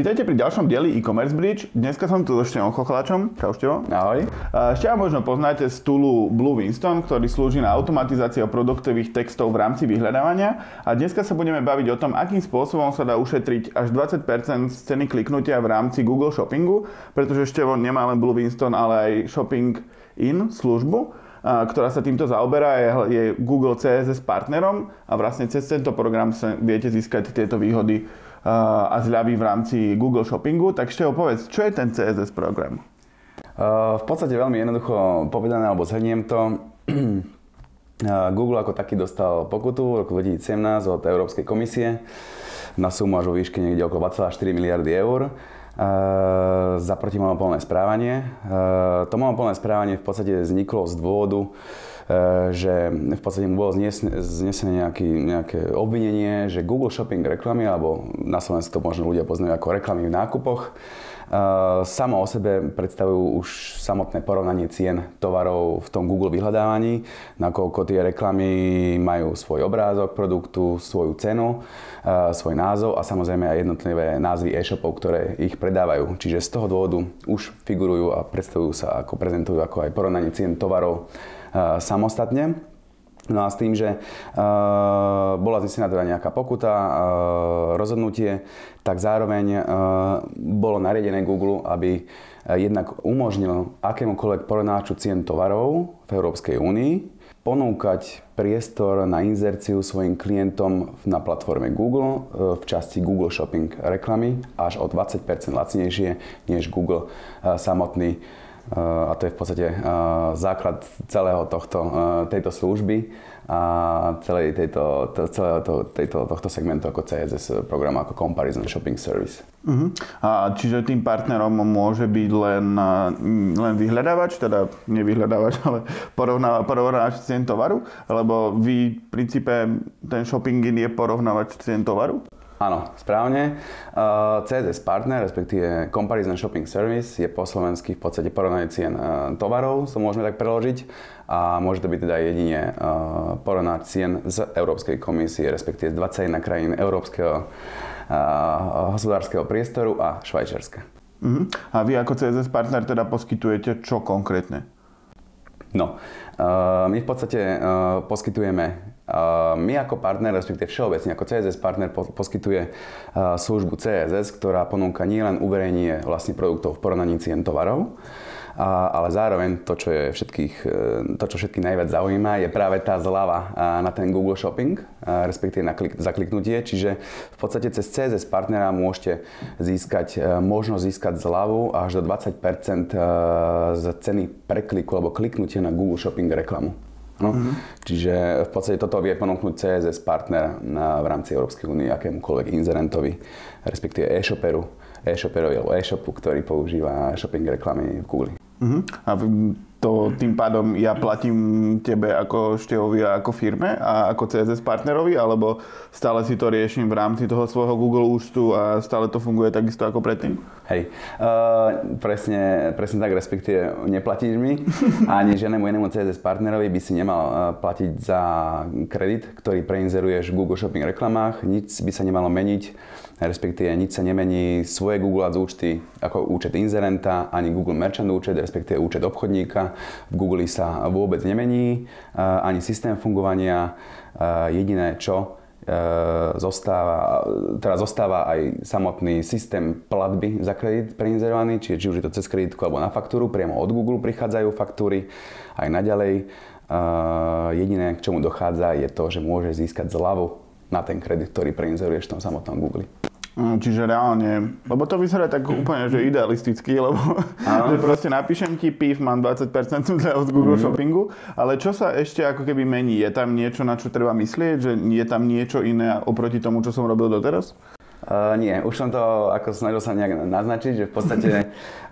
Vítajte pri ďalšom dieli e-commerce bridge. Dneska som tu so Števom Chochláčom. Čau Števo. Ahoj. Števo možno poznáte z túlu Blue Winston, ktorý slúži na automatizáciu produktových textov v rámci vyhľadávania. A dneska sa budeme baviť o tom, akým spôsobom sa dá ušetriť až 20% z ceny kliknutia v rámci Google Shoppingu, pretože Števo nemá len Blue Winston, ale aj Shopping In službu ktorá sa týmto zaoberá, je, je Google CSS partnerom a vlastne cez tento program sa viete získať tieto výhody a zľavy v rámci Google Shoppingu. Tak ešte povedz, čo je ten CSS program? V podstate veľmi jednoducho povedané, alebo zhrniem to. Google ako taký dostal pokutu v roku 2017 od Európskej komisie na sumu až vo výške niekde okolo 2,4 miliardy eur za protimonopolné správanie. To monopolné správanie v podstate vzniklo z dôvodu, že v podstate mu bolo znesené nejaký, nejaké obvinenie, že Google Shopping reklamy, alebo na Slovensku to možno ľudia poznajú ako reklamy v nákupoch, eh, samo o sebe predstavujú už samotné porovnanie cien tovarov v tom Google vyhľadávaní, nakoľko tie reklamy majú svoj obrázok produktu, svoju cenu, eh, svoj názov a samozrejme aj jednotlivé názvy e-shopov, ktoré ich predávajú. Čiže z toho dôvodu už figurujú a predstavujú sa ako prezentujú ako aj porovnanie cien tovarov Eh, samostatne. No a s tým, že uh, bola zistená teda nejaká pokuta, uh, rozhodnutie, tak zároveň uh, bolo nariadené Google, aby jednak umožnil akémukoľvek porovnáču cien tovarov v Európskej únii ponúkať priestor na inzerciu svojim klientom na platforme Google v časti Google Shopping reklamy až o 20% lacnejšie než Google samotný a to je v podstate základ celého tohto, tejto služby a celej tejto, celého to, tejto, tohto segmentu ako CSS program, ako Comparison Shopping Service. Uh-huh. A čiže tým partnerom môže byť len, len vyhľadávač, teda nevyhľadávač, ale porovnávač cien tovaru? Lebo vy v princípe ten shopping je porovnávač cien tovaru? Áno, správne. Uh, CSS Partner, respektíve Comparison Shopping Service, je po slovensky v podstate porovnanie cien uh, tovarov, to môžeme tak preložiť. A môže to byť teda jedine uh, porovnať cien z Európskej komisie, respektíve z 21 krajín Európskeho hospodárskeho priestoru a Švajčiarska. Uh-huh. A vy ako CSS Partner teda poskytujete čo konkrétne? No, my v podstate poskytujeme my ako partner, respektíve všeobecne ako CSS partner poskytuje službu CSS, ktorá ponúka nielen uverejnenie vlastne produktov v porovnaní cien tovarov, ale zároveň to, čo, je všetkých, e, to, čo všetkých najviac zaujíma, je práve tá zľava na ten Google Shopping, respektíve na klik, zakliknutie. Čiže v podstate cez CSS partnera môžete získať, e, možnosť získať zľavu až do 20% e, z ceny prekliku alebo kliknutia na Google Shopping reklamu. No? Mm-hmm. Čiže v podstate toto vie ponúknuť CSS partner na, v rámci Európskej únie akémukoľvek inzerentovi, respektíve e-shoperu, e-shoperovi alebo e-shopu, ktorý používa shopping reklamy v Google. Uh-huh. A to tým pádom ja platím tebe ako Števovi a ako firme a ako CSS partnerovi, alebo stále si to riešim v rámci toho svojho Google účtu a stále to funguje takisto ako predtým? Hej, uh, presne, presne tak, respektíve neplatíš mi, ani žiadnemu inému CSS partnerovi by si nemal uh, platiť za kredit, ktorý preinzeruješ v Google Shopping reklamách, nic by sa nemalo meniť respektíve nič sa nemení, svoje Google Ads účty ako účet inzerenta, ani Google Merchant účet, respektíve účet obchodníka v Google sa vôbec nemení, ani systém fungovania. Jediné, čo e, zostáva, teda zostáva aj samotný systém platby za kredit preinzerovaný, čiže či už je to cez kreditku alebo na faktúru, priamo od Google prichádzajú faktúry aj naďalej. Jediné, k čomu dochádza, je to, že môže získať zľavu na ten kredit, ktorý preinzeruješ v tom samotnom Google. Mm, čiže reálne, lebo to vyzerá tak úplne, že idealisticky, lebo že proste napíšem ti PIF, mám 20% od Google mm. Shoppingu, ale čo sa ešte ako keby mení? Je tam niečo, na čo treba myslieť? Že je tam niečo iné oproti tomu, čo som robil doteraz? Uh, nie, už som to ako snažil sa nejak naznačiť, že v podstate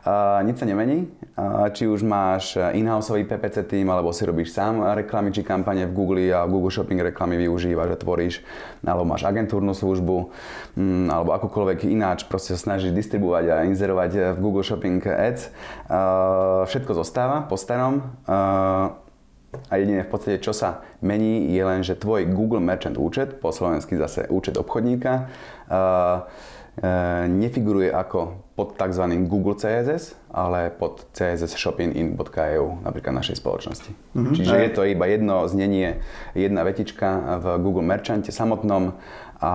uh, nič sa nemení. Uh, či už máš in-houseový PPC tým, alebo si robíš sám reklamy či kampane v Google a Google Shopping reklamy využívaš a tvoríš, alebo máš agentúrnu službu, um, alebo akokoľvek ináč proste snažíš distribuovať a inzerovať v Google Shopping Ads. Uh, všetko zostáva po starom. Uh, a jedine v podstate, čo sa mení, je len, že tvoj Google Merchant účet, po slovensky zase účet obchodníka, uh, nefiguruje ako pod tzv. Google CSS, ale pod CSS shoppingin.eu, napríklad našej spoločnosti. Mm-hmm. Čiže je to iba jedno znenie, jedna vetička v Google Merchante samotnom a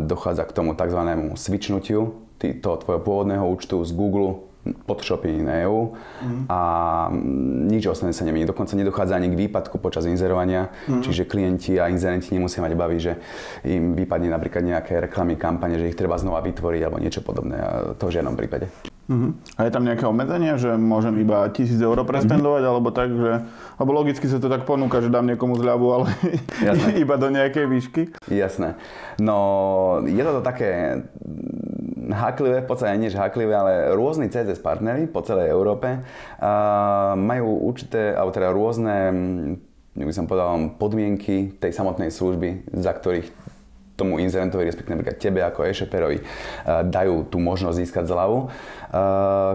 dochádza k tomu tzv. switchnutiu toho tvojho pôvodného účtu z Google pod Shopping.eu mm. a nič ostatné sa nemení. Dokonca nedochádza ani k výpadku počas inzerovania, mm. čiže klienti a inzerenti nemusia mať obavy, že im vypadne napríklad nejaké reklamy, kampane, že ich treba znova vytvoriť alebo niečo podobné. A to v žiadnom prípade. Uh-huh. A je tam nejaké obmedzenie, že môžem iba 1000 eur prespendovať, uh-huh. alebo tak, že... Lebo logicky sa to tak ponúka, že dám niekomu zľavu, ale iba do nejakej výšky. Jasné. No, je to také háklivé, v podstate nie háklivé, ale rôzni CSS partnery po celej Európe majú určité, alebo teda rôzne mm, by som povedal, podmienky tej samotnej služby, za ktorých tomu inzerentovi, respektíve napríklad tebe ako e-shoperovi, dajú tú možnosť získať zľavu.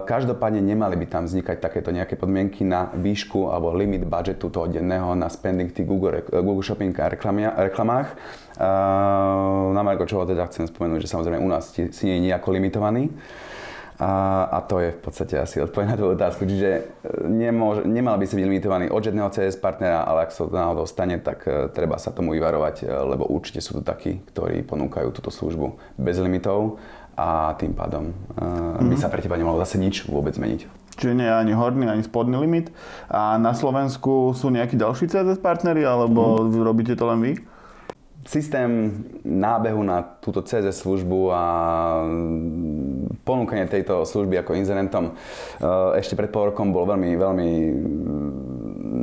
Každopádne nemali by tam vznikať takéto nejaké podmienky na výšku alebo limit budžetu toho denného na spending tých Google, Google Shopping a reklamách. Na Marko čoho teda chcem spomenúť, že samozrejme u nás si nie je nejako limitovaný. A, a to je v podstate asi odpoveď na tú otázku. Čiže e, nemôž, nemal by si byť limitovaný od žiadneho CS partnera, ale ak sa to náhodou stane, tak uh, treba sa tomu vyvarovať, uh, lebo určite sú tu takí, ktorí ponúkajú túto službu bez limitov a tým pádom uh, mm-hmm. by sa pre teba nemalo zase nič vôbec zmeniť. Čiže nie je ani horný, ani spodný limit. A na Slovensku sú nejakí ďalší CSS partnery, alebo mm. robíte to len vy? systém nábehu na túto CZ službu a ponúkanie tejto služby ako inzerentom eh, ešte pred pol rokom bol veľmi, veľmi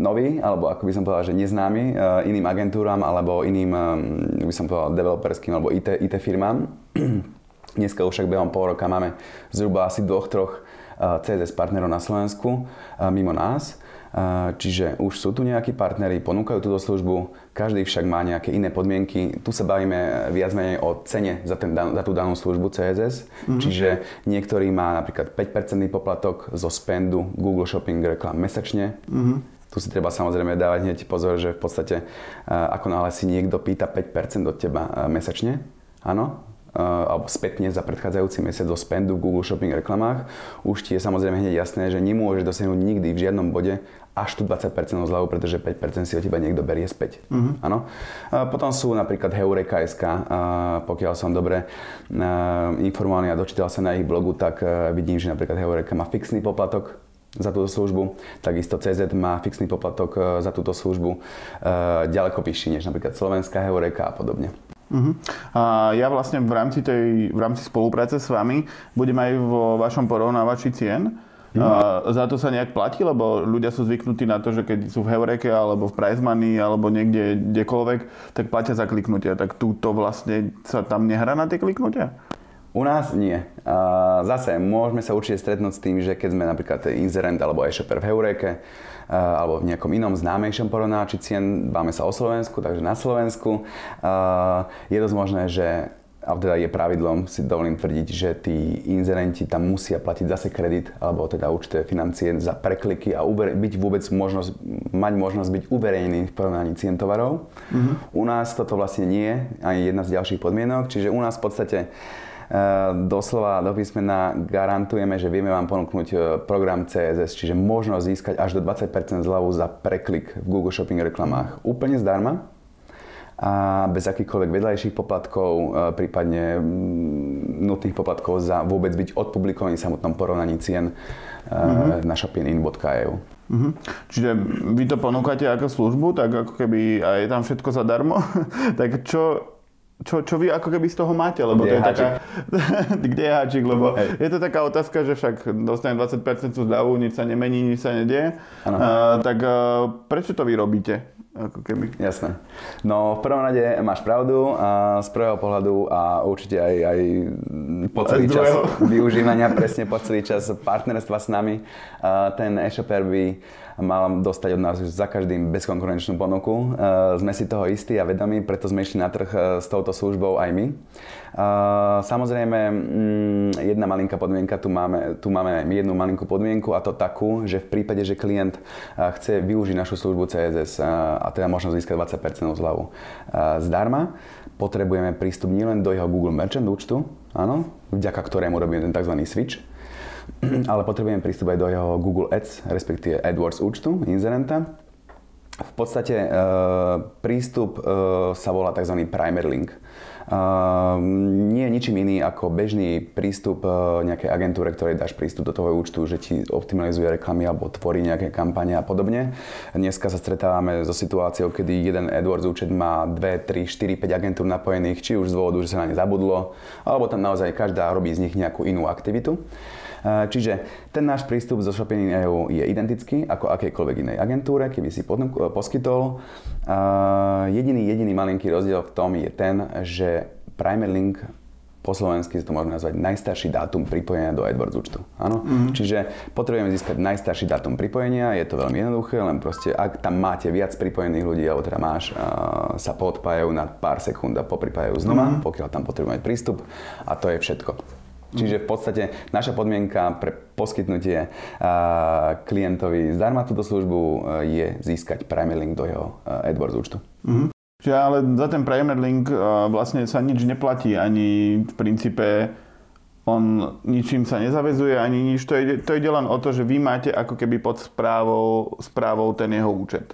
nový, alebo ako by som povedal, že neznámy eh, iným agentúram alebo iným, eh, by som povedal, developerským alebo IT, IT firmám. Dneska už však behom pol roka máme zhruba asi dvoch, troch CSS partnerov na Slovensku mimo nás. Čiže už sú tu nejakí partnery, ponúkajú túto službu, každý však má nejaké iné podmienky. Tu sa bavíme viac menej o cene za, ten, za tú danú službu CSS. Mm-hmm. Čiže niektorý má napríklad 5% poplatok zo spendu Google Shopping reklam mesačne. Mm-hmm. Tu si treba samozrejme dávať hneď pozor, že v podstate ako náhle si niekto pýta 5% od teba mesačne, áno, alebo spätne za predchádzajúci mesiac do spendu v Google Shopping reklamách, už ti je samozrejme hneď jasné, že nemôžeš dosiahnuť nikdy v žiadnom bode až tu 20% zľavu, pretože 5% si od teba niekto berie späť. Uh-huh. Áno. Potom sú napríklad Heureka.sk, pokiaľ som dobre informovaný a dočítal sa na ich blogu, tak vidím, že napríklad Heureka má fixný poplatok za túto službu. Takisto CZ má fixný poplatok za túto službu ďaleko vyšší než napríklad Slovenská Heureka a podobne. Uh-huh. A ja vlastne v rámci, tej, v rámci spolupráce s vami budem aj vo vašom porovnávači cien. Uh-huh. A za to sa nejak platí, lebo ľudia sú zvyknutí na to, že keď sú v Heureke alebo v Price Money alebo niekde kdekoľvek, tak platia za kliknutia. Tak túto vlastne sa tam nehrá na tie kliknutia? U nás nie. Zase môžeme sa určite stretnúť s tým, že keď sme napríklad inzerent alebo e-shopper v Heureke, alebo v nejakom inom známejšom porovnáči cien, báme sa o Slovensku, takže na Slovensku, je dosť možné, že a teda je pravidlom, si dovolím tvrdiť, že tí inzerenti tam musia platiť zase kredit alebo teda určité financie za prekliky a uver- byť vôbec možnosť, mať možnosť byť uverejnený v porovnaní cien tovarov. Mm-hmm. U nás toto vlastne nie je ani jedna z ďalších podmienok, čiže u nás v podstate Eh, doslova do písmena garantujeme, že vieme vám ponúknuť eh, program CSS, čiže možnosť získať až do 20% zľavu za preklik v Google Shopping reklamách úplne zdarma a bez akýchkoľvek vedľajších poplatkov, eh, prípadne mm, nutných poplatkov za vôbec byť odpublikovaný v samotnom porovnaní cien mm-hmm. na shopinin.eu. Mm-hmm. Čiže vy to ponúkate ako službu, tak ako keby a je tam všetko zadarmo, tak čo čo, čo vy ako keby z toho máte, lebo kde to je, je taká... kde je háčik, lebo Hej. je to taká otázka, že však dostanem 20% zľavu, nič sa nemení, nič sa nedie. Uh, tak uh, prečo to vy robíte? Ako keby. Jasné. No v prvom rade máš pravdu a z prvého pohľadu a určite aj, aj po celý čas využívania, presne po celý čas partnerstva s nami, ten e-shopper by mal dostať od nás za každým bezkonkurenčnú ponuku. E, sme si toho istí a vedomí, preto sme išli na trh e, s touto službou aj my. E, samozrejme, mm, jedna malinká podmienka, tu máme, tu máme jednu malinkú podmienku a to takú, že v prípade, že klient chce využiť našu službu CSS a teda možno získať 20% zľavu zdarma. Potrebujeme prístup nielen do jeho Google Merchant účtu, áno, vďaka ktorému robíme ten tzv. switch, ale potrebujeme prístup aj do jeho Google Ads, respektíve AdWords účtu, inzerenta. V podstate e, prístup e, sa volá tzv. primer link. Ehm, nie je ničím iný ako bežný prístup uh, nejakej agentúre, ktorej dáš prístup do toho účtu, že ti optimalizuje reklamy alebo tvorí nejaké kampane a podobne. Dneska sa stretávame so situáciou, kedy jeden AdWords účet má 2, 3, 4, 5 agentúr napojených, či už z dôvodu, že sa na ne zabudlo, alebo tam naozaj každá robí z nich nejakú inú aktivitu. Ehm, čiže ten náš prístup zo Shopping EU je identický ako akejkoľvek inej agentúre, keby si poskytol. Ehm, jediný, jediný malinký rozdiel v tom je ten, že Primer Link po slovensky to môžeme nazvať najstarší dátum pripojenia do AdWords účtu. Áno? Mm-hmm. Čiže potrebujeme získať najstarší dátum pripojenia, je to veľmi jednoduché, len proste ak tam máte viac pripojených ľudí, alebo teda máš, uh, sa podpájajú na pár sekúnd a popripájajú znova, mm-hmm. pokiaľ tam potrebujeme prístup a to je všetko. Čiže v podstate naša podmienka pre poskytnutie klientovi zdarma túto službu uh, je získať Primer Link do jeho AdWords účtu. Mm-hmm. Čiže ale za ten Premier Link vlastne sa nič neplatí, ani v princípe on ničím sa nezavezuje, ani nič. To ide, to ide len o to, že vy máte ako keby pod správou, správou ten jeho účet.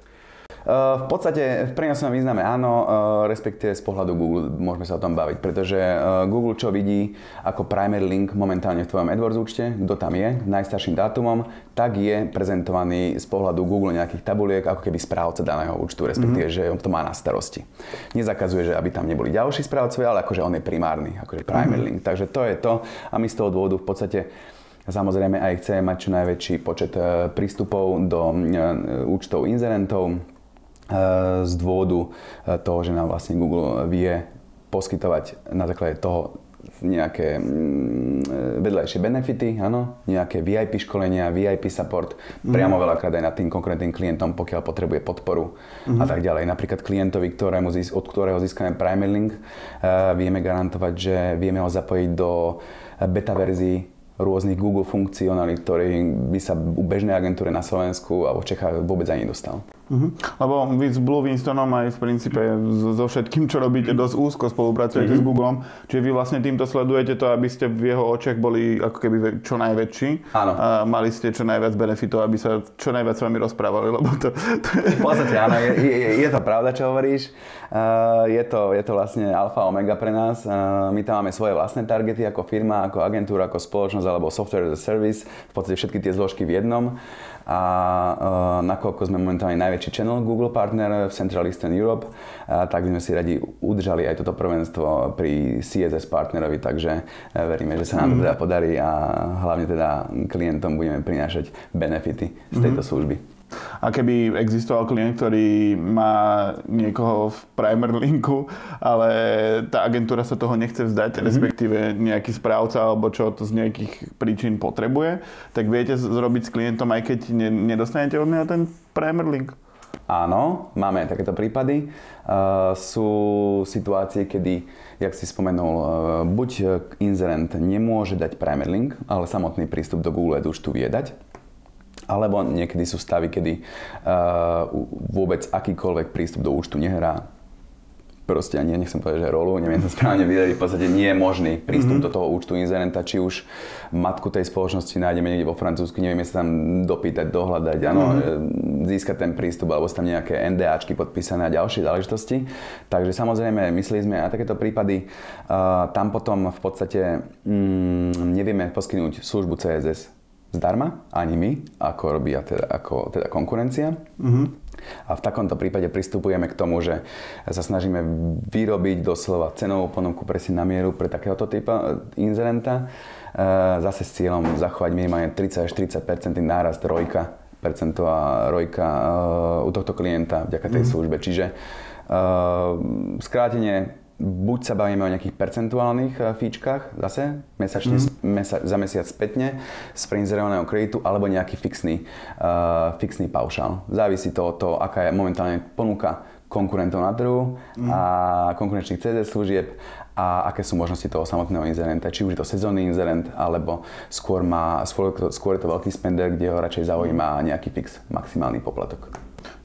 V podstate v prenesenom význame áno, respektíve z pohľadu Google môžeme sa o tom baviť, pretože Google čo vidí ako primary link momentálne v tvojom AdWords účte, kto tam je, najstarším dátumom, tak je prezentovaný z pohľadu Google nejakých tabuliek ako keby správca daného účtu, respektíve, mm-hmm. že to má na starosti. Nezakazuje, že aby tam neboli ďalší správcovia, ale akože on je primárny, akože primary mm-hmm. link. Takže to je to a my z toho dôvodu v podstate Samozrejme aj chceme mať čo najväčší počet e, prístupov do e, účtov inzerentov, z dôvodu e, toho, že nám vlastne Google vie poskytovať na základe toho nejaké mm, vedľajšie benefity, áno, nejaké VIP školenia, VIP support, mm. priamo veľakrát aj nad tým konkrétnym klientom, pokiaľ potrebuje podporu mm. a tak ďalej. Napríklad klientovi, ktorému, od ktorého získame Primer Link, e, vieme garantovať, že vieme ho zapojiť do beta verzií rôznych Google funkcionalít, ktoré by sa u bežnej agentúre na Slovensku alebo v Čechách vôbec ani dostal. Uh-huh. Lebo vy s Blue Winstonom aj v princípe so všetkým, čo robíte, dosť úzko spolupracujete uh-huh. s Googlem. Čiže vy vlastne týmto sledujete to, aby ste v jeho očiach boli ako keby čo najväčší. Áno. A mali ste čo najviac benefitov, aby sa čo najviac s vami rozprávali, lebo to... to je... V podstate áno, je, je, je to pravda, čo hovoríš. Uh, je, to, je to vlastne alfa omega pre nás. Uh, my tam máme svoje vlastné targety ako firma, ako agentúra, ako spoločnosť alebo software as a service. V podstate všetky tie zložky v jednom a uh, nakoľko sme momentálne najväčší channel Google partner v Central Eastern Europe, tak by sme si radi udržali aj toto prvenstvo pri CSS partnerovi, takže uh, veríme, že sa nám to mhm. teda podarí a hlavne teda klientom budeme prinášať benefity z tejto mm-hmm. služby. A keby existoval klient, ktorý má niekoho v primer linku, ale tá agentúra sa toho nechce vzdať, mm-hmm. respektíve nejaký správca alebo čo to z nejakých príčin potrebuje, tak viete zrobiť s klientom, aj keď nedostanete od neho ten primer link? Áno, máme takéto prípady. Uh, sú situácie, kedy, jak si spomenul, uh, buď inzerent nemôže dať primer link, ale samotný prístup do Google Ads účtu vie dať alebo niekedy sú stavy, kedy uh, vôbec akýkoľvek prístup do účtu nehrá proste ani nechcem povedať, že rolu, neviem to správne vyjadriť, v podstate nie je možný prístup mm-hmm. do toho účtu inzerenta, či už matku tej spoločnosti nájdeme niekde vo Francúzsku, nevieme sa tam dopýtať, dohľadať, áno, mm-hmm. získať ten prístup, alebo sú tam nejaké NDAčky podpísané a ďalšie záležitosti. Takže samozrejme, mysleli sme na takéto prípady. Uh, tam potom v podstate mm, nevieme poskytnúť službu CSS zdarma, ani my, ako robia teda, ako teda konkurencia. Mm-hmm. A v takomto prípade pristupujeme k tomu, že sa snažíme vyrobiť doslova cenovú ponuku presne na mieru pre takéhoto typa e, inzerenta, e, zase s cieľom zachovať minimálne 30 až 40% nárast rojka, percentová rojka e, u tohto klienta vďaka tej mm. službe. Čiže skrátenie buď sa bavíme o nejakých percentuálnych eh, fíčkach zase mesačne, mm. mesa, za mesiac spätne z preinzerovaného kreditu alebo nejaký fixný, uh, fixný paušál. Závisí to od toho, aká je momentálne ponuka konkurentov na trhu mm. a konkurenčných CZ služieb a aké sú možnosti toho samotného inzerenta. Či už je to sezónny inzerent, alebo skôr, má, skôr, skôr je to veľký spender, kde ho radšej zaujíma nejaký fix, maximálny poplatok.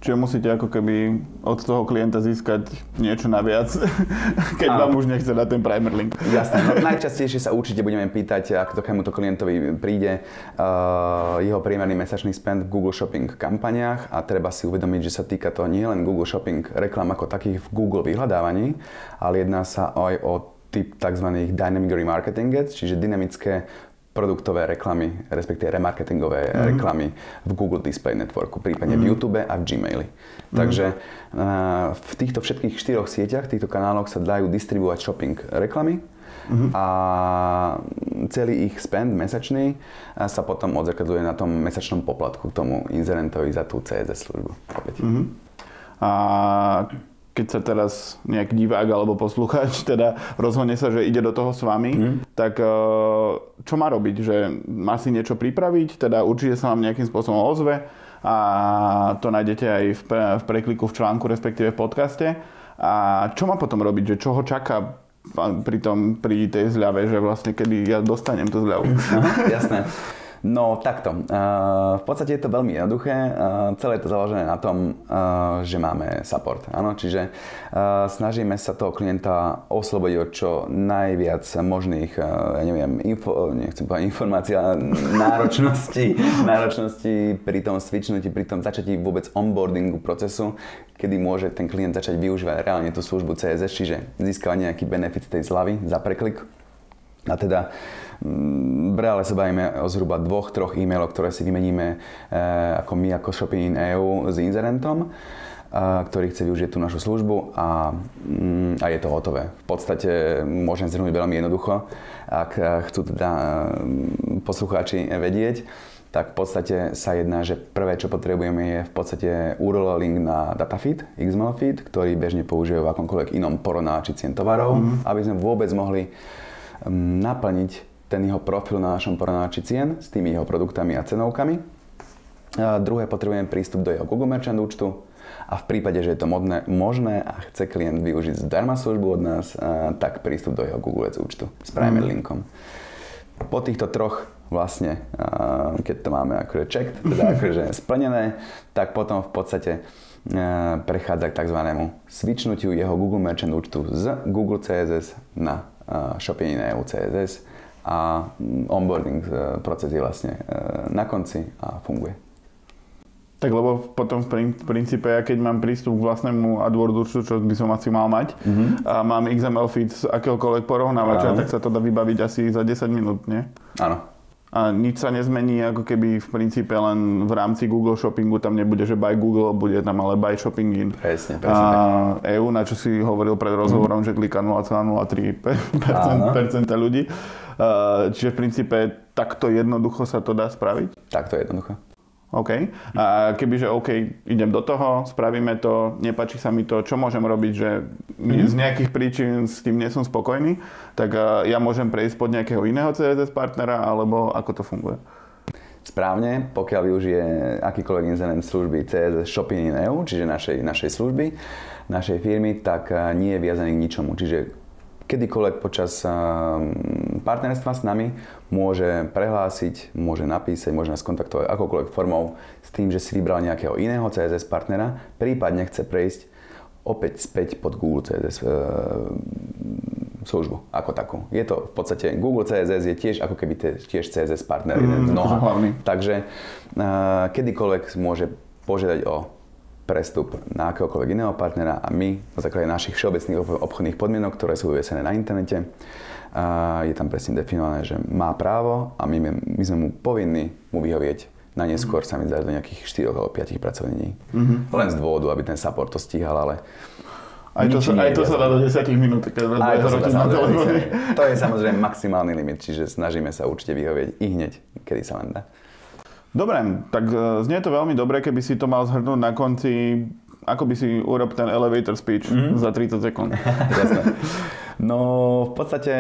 Čiže musíte ako keby od toho klienta získať niečo naviac, keď Áno. vám už nechce dať ten primer link. Jasné, no, najčastejšie sa určite budeme pýtať, ak to to klientovi príde, uh, jeho priemerný mesačný spend v Google Shopping kampaniách a treba si uvedomiť, že sa týka to nie len Google Shopping reklam ako takých v Google vyhľadávaní, ale jedná sa aj o typ tzv. dynamic remarketing ads, čiže dynamické produktové reklamy, respektíve remarketingové mm-hmm. reklamy v Google Display Networku, prípadne mm-hmm. v YouTube a v Gmaili. Mm-hmm. Takže uh, v týchto všetkých štyroch sieťach, týchto kanáloch sa dajú distribuovať shopping reklamy mm-hmm. a celý ich spend mesačný sa potom odzrkadluje na tom mesačnom poplatku k tomu inzerentovi za tú CSS službu. Opäť. Mm-hmm. A keď sa teraz nejak divák alebo posluchač teda rozhodne sa, že ide do toho s vami, mm. tak eh, čo má robiť? Že má si niečo pripraviť? Teda určite sa vám nejakým spôsobom ozve a to nájdete aj v, v prekliku v článku, respektíve v podcaste. A čo má potom robiť? Že čo ho čaká pri, tom, pri tej zľave, že vlastne kedy ja dostanem tú zľavu? Aha, jasné. No takto. v podstate je to veľmi jednoduché. celé je to založené na tom, že máme support. Áno? Čiže snažíme sa toho klienta oslobodiť od čo najviac možných, ja neviem, info, nechcem povedať informácií, ale náročnosti, náročnosti pri tom switchnutí, pri tom začatí vôbec onboardingu procesu, kedy môže ten klient začať využívať reálne tú službu CSS, čiže získava nejaký benefit tej zľavy za preklik. A teda v reále sa bavíme o zhruba dvoch, troch e-mailoch, ktoré si vymeníme eh, ako my, ako Shopping in EU s inzerentom eh, ktorý chce využiť tú našu službu a, mm, a je to hotové. V podstate môžem zhrnúť veľmi jednoducho, ak eh, chcú teda poslucháči vedieť, tak v podstate sa jedná, že prvé, čo potrebujeme je v podstate URL link na datafeed, XML feed, ktorý bežne používajú v akomkoľvek inom porovnáči cien tovarov, mm. aby sme vôbec mohli mm, naplniť ten jeho profil na našom porovnáči cien s tými jeho produktami a cenovkami. A druhé, potrebujem prístup do jeho Google Merchant účtu a v prípade, že je to modné, možné a chce klient využiť zdarma službu od nás, a, tak prístup do jeho Google Ads účtu s primer mm. linkom. Po týchto troch vlastne, a, keď to máme akože checked, teda akože splnené, tak potom v podstate prechádza k tzv. switchnutiu jeho Google Merchant účtu z Google CSS na Shopping EU CSS a onboarding e, proces je vlastne e, na konci a funguje. Tak lebo potom v princípe, ja keď mám prístup k vlastnému AdWords čo by som asi mal mať, mm-hmm. a mám XML feed z akéhokoľvek porovnávača, tak sa to dá vybaviť asi za 10 minút, nie? Áno. A nič sa nezmení, ako keby v princípe len v rámci Google Shoppingu tam nebude, že by Google, bude tam ale by Shopping in. Presne, presne. A EU, na čo si hovoril pred rozhovorom, mm. že klika 0,03% ľudí. Čiže v princípe takto jednoducho sa to dá spraviť? Takto jednoducho. OK. A kebyže OK, idem do toho, spravíme to, nepačí sa mi to, čo môžem robiť, že mm-hmm. z nejakých príčin s tým nie som spokojný, tak ja môžem prejsť pod nejakého iného CSS partnera, alebo ako to funguje? Správne, pokiaľ využije akýkoľvek inzerent služby CSS Shopping in EU, čiže našej, našej služby, našej firmy, tak nie je viazaný k ničomu. Čiže kedykoľvek počas partnerstva s nami môže prehlásiť, môže napísať, môže nás kontaktovať akokoľvek formou s tým, že si vybral nejakého iného CSS partnera, prípadne chce prejsť opäť späť pod Google CSS e, službu ako takú. Je to v podstate, Google CSS je tiež ako keby tiež CSS partner, mm, jeden z mnoha. Takže e, kedykoľvek môže požiadať o prestup na akéhokoľvek iného partnera a my na základe našich všeobecných obchodných podmienok, ktoré sú vyvesené na internete, je tam presne definované, že má právo a my, my sme mu povinní mu vyhovieť na neskôr sa mi zdá do nejakých 4 alebo 5 pracovných dní. Mm-hmm. Len z dôvodu, aby ten support to stíhal, ale aj to, sa, aj to sa dá do 10 minút, keď aj to, sa na To je samozrejme maximálny limit, čiže snažíme sa určite vyhovieť i hneď, kedy sa len dá. Dobre, tak e, znie to veľmi dobre, keby si to mal zhrnúť na konci, ako by si urobil ten elevator speech mm-hmm. za 30 sekúnd. Jasné. No v podstate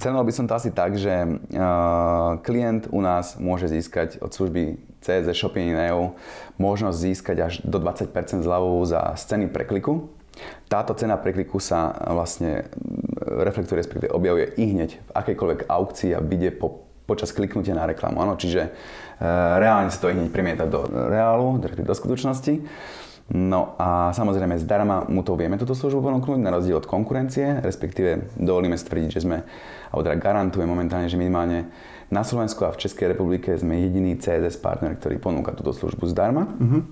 cenil by som to asi tak, že uh, klient u nás môže získať od služby CZ Shopping EU možnosť získať až do 20% zľavu za ceny prekliku. Táto cena prekliku sa vlastne reflektuje, respektíve objavuje i hneď v akejkoľvek aukcii a bide po počas kliknutia na reklamu. Ano, čiže e, reálne sa to hneď premieta do reálu, do skutočnosti. No a samozrejme zdarma mu to vieme túto službu ponúknuť na rozdiel od konkurencie, respektíve dovolíme si tvrdiť, že sme, alebo teda garantuje momentálne, že minimálne na Slovensku a v Českej republike sme jediný CSS partner, ktorý ponúka túto službu zdarma. Uh-huh.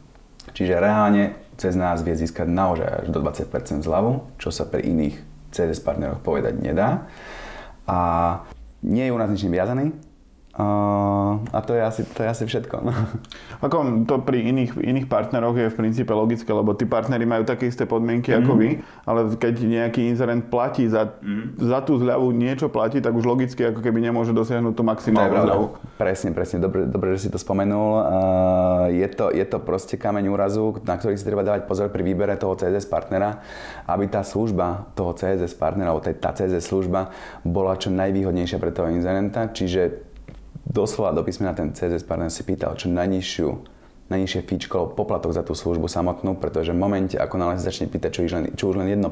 Čiže reálne cez nás vie získať naozaj až do 20% zľavu, čo sa pri iných CSS partneroch povedať nedá. A nie je u nás ničím viazaný, Uh, a to je asi, to je asi všetko. No. Ako to pri iných, iných partneroch je v princípe logické, lebo tí partnery majú také isté podmienky mm-hmm. ako mhm. vy, ale keď nejaký inzerent platí za, mm-hmm. za tú zľavu niečo platí, tak už logicky ako keby nemôže dosiahnuť tú maximálnu zľavu. Presne, presne. Dobre, dobre, že si to spomenul. Uh, je, to, je to proste kameň úrazu, na ktorý si treba dávať pozor pri výbere toho CSS partnera, aby tá služba toho CSS partnera, alebo tá CSS služba bola čo najvýhodnejšia pre toho inzerenta, čiže doslova do písmena ten CSS partner si pýtal čo najnižšiu, najnižšie fíčko, poplatok za tú službu samotnú, pretože v momente, ako náhle sa začne pýtať, čo len, čo už len 1%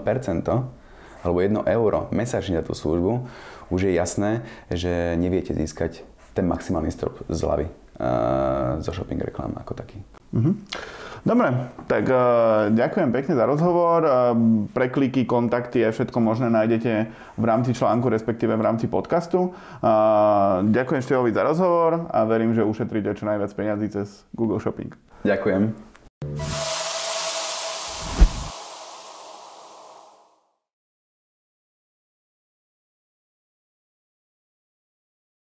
alebo 1 euro mesačne za tú službu, už je jasné, že neviete získať ten maximálny strop zľavy uh, zo shopping reklám ako taký. Uh-huh. Dobre, tak uh, ďakujem pekne za rozhovor. Uh, prekliky, kontakty a všetko možné nájdete v rámci článku, respektíve v rámci podcastu. Uh, ďakujem Števovi za rozhovor a verím, že ušetríte čo najviac peniazí cez Google Shopping. Ďakujem.